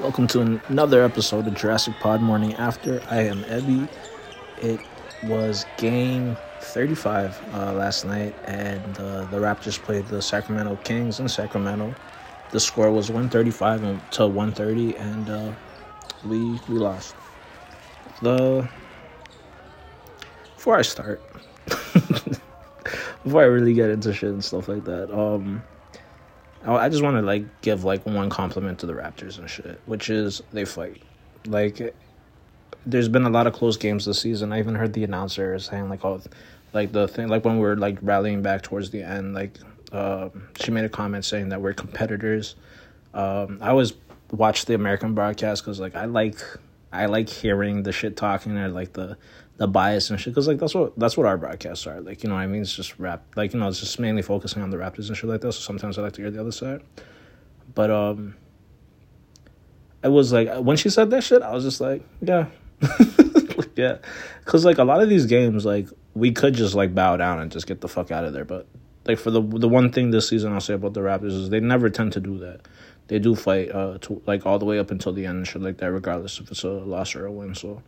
Welcome to another episode of Jurassic Pod Morning After. I am Ebby. It was game 35 uh, last night, and uh, the Raptors played the Sacramento Kings in Sacramento. The score was 135 to 130, and uh, we we lost. The before I start, before I really get into shit and stuff like that, um, I just want to like give like one compliment to the Raptors and shit, which is they fight. Like, there's been a lot of close games this season. I even heard the announcer saying like, "Oh, like the thing, like when we are like rallying back towards the end, like uh, she made a comment saying that we're competitors." Um, I always watch the American broadcast because like I like I like hearing the shit talking or like the the bias and shit because like that's what that's what our broadcasts are like you know what I mean? It's just rap like you know it's just mainly focusing on the Raptors and shit like that so sometimes I like to hear the other side. But um it was like when she said that shit I was just like yeah. Yeah. Because like a lot of these games like we could just like bow down and just get the fuck out of there but like for the the one thing this season I'll say about the Raptors is they never tend to do that they do fight uh to, like all the way up until the end and shit like that regardless if it's a loss or a win so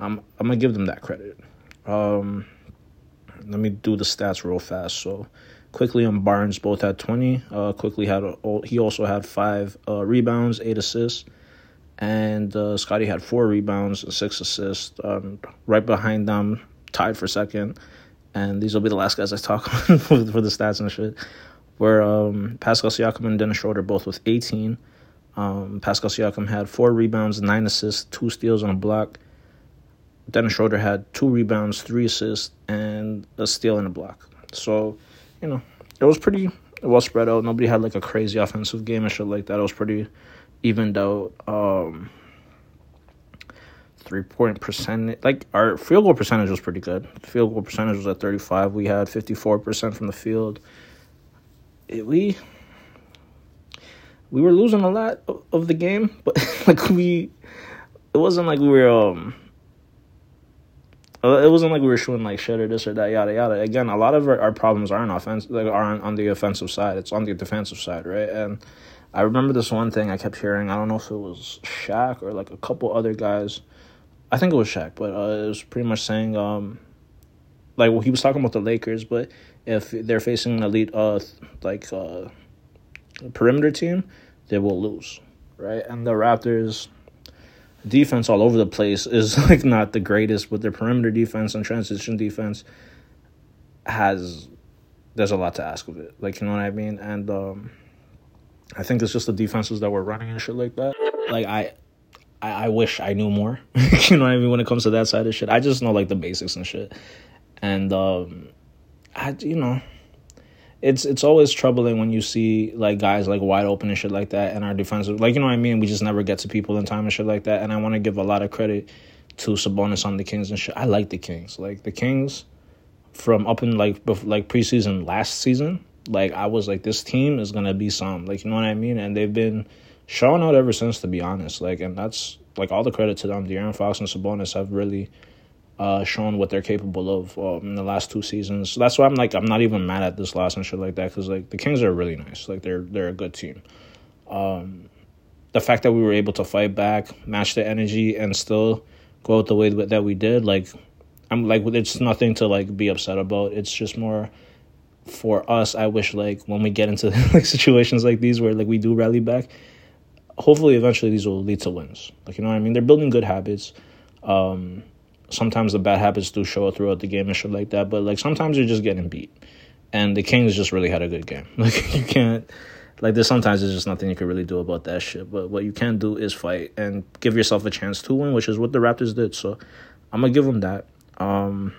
I'm I'm gonna give them that credit. Um, let me do the stats real fast. So, Quickley and Barnes both had 20. Uh, Quickley had a, he also had five uh, rebounds, eight assists, and uh, Scotty had four rebounds and six assists. Um, right behind them, tied for second. And these will be the last guys I talk on for the stats and shit. Where um, Pascal Siakam and Dennis Schroeder both with 18. Um, Pascal Siakam had four rebounds, nine assists, two steals, on a block. Dennis Schroeder had two rebounds, three assists, and a steal and a block. So, you know, it was pretty well spread out. Nobody had like a crazy offensive game and shit like that. It was pretty evened out. Um, three point percentage, like our field goal percentage was pretty good. Field goal percentage was at 35. We had 54% from the field. It, we we were losing a lot of the game, but like we, it wasn't like we were um uh, it wasn't like we were shooting like shit or this or that, yada yada. Again, a lot of our, our problems aren't offense, like are on, on the offensive side. It's on the defensive side, right? And I remember this one thing I kept hearing. I don't know if it was Shaq or like a couple other guys. I think it was Shaq, but uh, it was pretty much saying, um, like well, he was talking about the Lakers, but if they're facing an elite, uh, like uh, perimeter team, they will lose, right? And the Raptors defense all over the place is like not the greatest, but their perimeter defense and transition defense has there's a lot to ask of it. Like you know what I mean? And um I think it's just the defenses that we're running and shit like that. Like I I, I wish I knew more. you know what I mean when it comes to that side of shit. I just know like the basics and shit. And um I you know it's it's always troubling when you see like guys like wide open and shit like that and our defensive like you know what I mean we just never get to people in time and shit like that and I want to give a lot of credit to Sabonis on the Kings and shit. I like the Kings. Like the Kings from up in like before, like preseason last season, like I was like this team is to be some. Like you know what I mean? And they've been showing out ever since to be honest. Like and that's like all the credit to them. De'Aaron Fox and Sabonis have really uh, shown what they're capable of um, in the last two seasons. So that's why I'm like I'm not even mad at this loss and shit like that because like the Kings are really nice. Like they're they're a good team. Um, the fact that we were able to fight back, match the energy, and still go out the way that we did, like I'm like it's nothing to like be upset about. It's just more for us. I wish like when we get into like situations like these where like we do rally back, hopefully eventually these will lead to wins. Like you know what I mean? They're building good habits. Um, sometimes the bad habits do show up throughout the game and shit like that. But like sometimes you're just getting beat, and the Kings just really had a good game. Like you can't. Like there's sometimes there's just nothing you can really do about that shit. But what you can do is fight and give yourself a chance to win, which is what the Raptors did. So I'm gonna give them that. Um,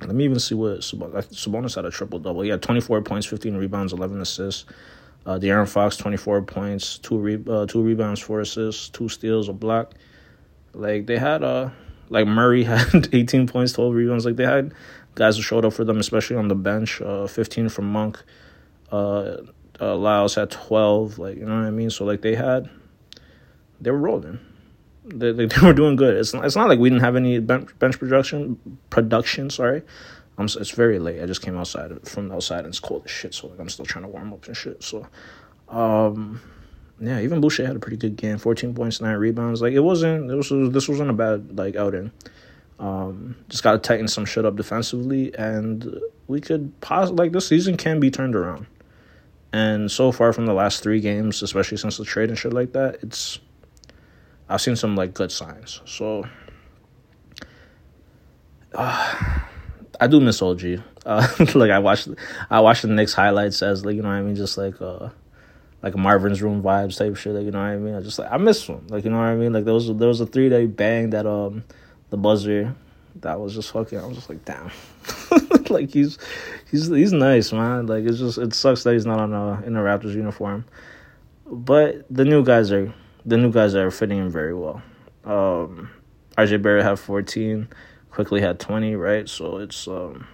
let me even see what Sabonis had a triple double. He had 24 points, 15 rebounds, 11 assists. Uh, De'Aaron Fox 24 points, two re- uh, two rebounds, four assists, two steals, a block. Like they had uh like Murray had 18 points, 12 rebounds. Like they had guys who showed up for them, especially on the bench. Uh, 15 from Monk. Uh, uh, Lyles had 12. Like you know what I mean. So like they had, they were rolling. They, they, they were doing good. It's not, it's not like we didn't have any bench, bench production. Production, sorry. I'm, it's very late. I just came outside from the outside and it's cold as shit. So like I'm still trying to warm up and shit. So, um, yeah, even Boucher had a pretty good game. Fourteen points, nine rebounds. Like it wasn't. This was this wasn't a bad like outing. Um, just got to tighten some shit up defensively, and we could pos- like this season can be turned around. And so far from the last three games, especially since the trade and shit like that, it's I've seen some like good signs. So uh, I do miss OG. Uh, like I watched, I watched the Knicks highlights as like you know what I mean, just like uh, like Marvin's room vibes type shit. Like you know what I mean. I just like I miss him. Like you know what I mean. Like there was there was a three day bang that um the buzzer that was just fucking. I was just like damn. like he's he's he's nice man. Like it's just it sucks that he's not on a in a Raptors uniform. But the new guys are the new guys are fitting in very well. Um, RJ Barrett had 14, Quickley had 20, right? So it's um,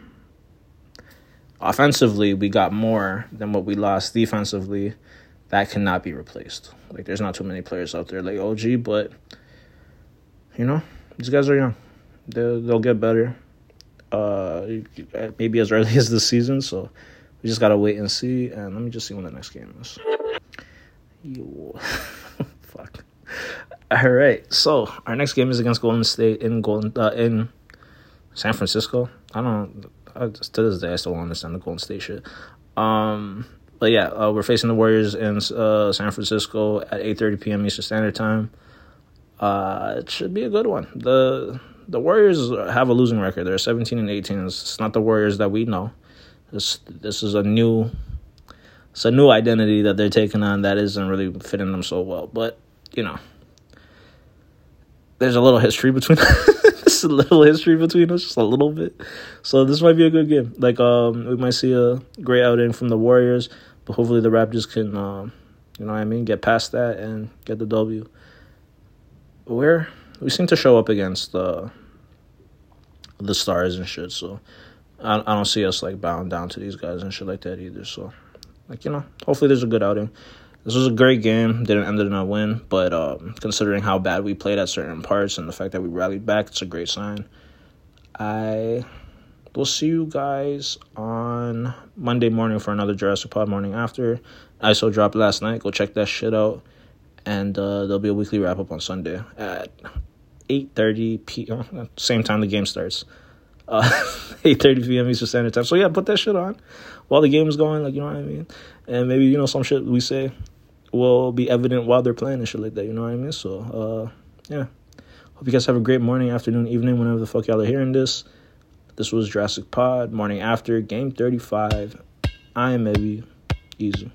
offensively we got more than what we lost. Defensively, that cannot be replaced. Like there's not too many players out there like OG, but you know these guys are young. They'll they'll get better. Uh, maybe as early as the season. So we just gotta wait and see. And let me just see when the next game is. Yo. Fuck. All right. So our next game is against Golden State in Golden uh, in San Francisco. I don't. I, to this day, I still don't understand the Golden State shit. Um, but yeah, uh, we're facing the Warriors in uh, San Francisco at eight thirty p.m. Eastern Standard Time. Uh, it should be a good one. the The Warriors have a losing record. They're seventeen and eighteen. It's not the Warriors that we know. This this is a new it's a new identity that they're taking on that isn't really fitting them so well. But you know, there's a little history between just a little history between us, just a little bit. So this might be a good game. Like um, we might see a great outing from the Warriors, but hopefully the Raptors can, um, you know what I mean, get past that and get the W. Where we seem to show up against the the stars and shit. So I I don't see us like bowing down to these guys and shit like that either. So like you know, hopefully there's a good outing. This was a great game. Didn't end in a win, but um, considering how bad we played at certain parts and the fact that we rallied back, it's a great sign. I will see you guys on Monday morning for another Jurassic Pod morning after. ISO dropped last night. Go check that shit out. And uh, there'll be a weekly wrap up on Sunday at 8.30 p.m. Same time the game starts. Uh, 8.30 p.m. Eastern Standard Time. So yeah, put that shit on while the game is going. Like, you know what I mean? And maybe, you know, some shit we say will be evident while they're playing and shit like that. You know what I mean? So, uh, yeah. Hope you guys have a great morning, afternoon, evening, whenever the fuck y'all are hearing this. This was Jurassic Pod, morning after, game 35. I am maybe easy.